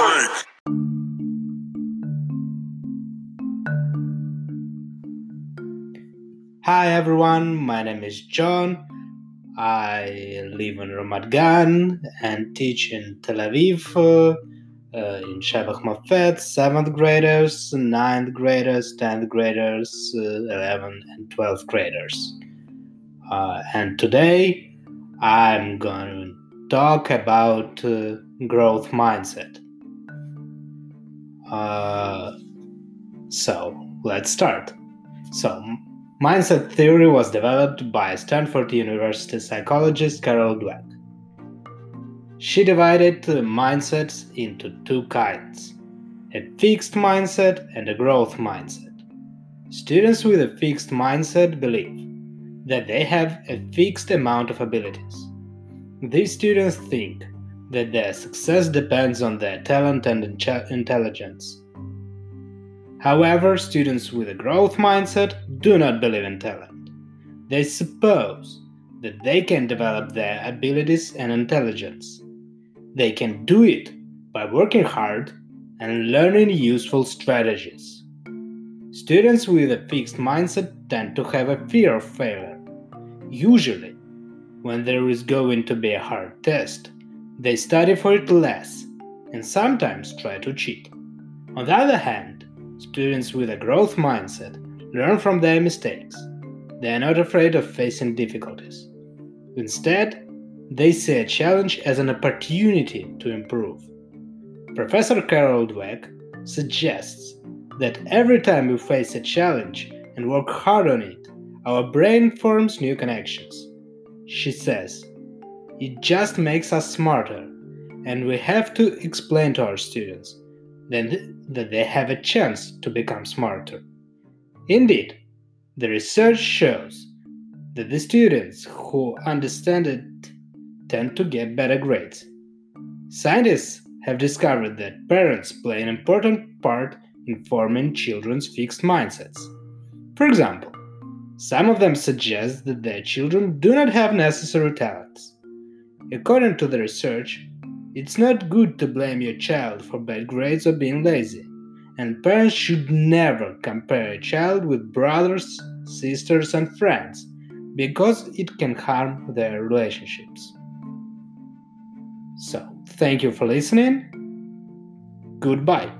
Hi everyone, my name is John. I live in Ramat Gan and teach in Tel Aviv uh, uh in Shevach Mafet, 7th graders, 9th graders, 10th graders, uh, 11th and 12th graders. Uh, and today I'm going to talk about uh, growth mindset. Uh, so let's start. So, mindset theory was developed by Stanford University psychologist Carol Dweck. She divided mindsets into two kinds a fixed mindset and a growth mindset. Students with a fixed mindset believe that they have a fixed amount of abilities. These students think that their success depends on their talent and intelligence. However, students with a growth mindset do not believe in talent. They suppose that they can develop their abilities and intelligence. They can do it by working hard and learning useful strategies. Students with a fixed mindset tend to have a fear of failure. Usually, when there is going to be a hard test, they study for it less and sometimes try to cheat. On the other hand, students with a growth mindset learn from their mistakes. They are not afraid of facing difficulties. Instead, they see a challenge as an opportunity to improve. Professor Carol Dweck suggests that every time we face a challenge and work hard on it, our brain forms new connections. She says, it just makes us smarter, and we have to explain to our students that they have a chance to become smarter. Indeed, the research shows that the students who understand it tend to get better grades. Scientists have discovered that parents play an important part in forming children's fixed mindsets. For example, some of them suggest that their children do not have necessary talents. According to the research, it's not good to blame your child for bad grades or being lazy, and parents should never compare a child with brothers, sisters, and friends because it can harm their relationships. So, thank you for listening. Goodbye.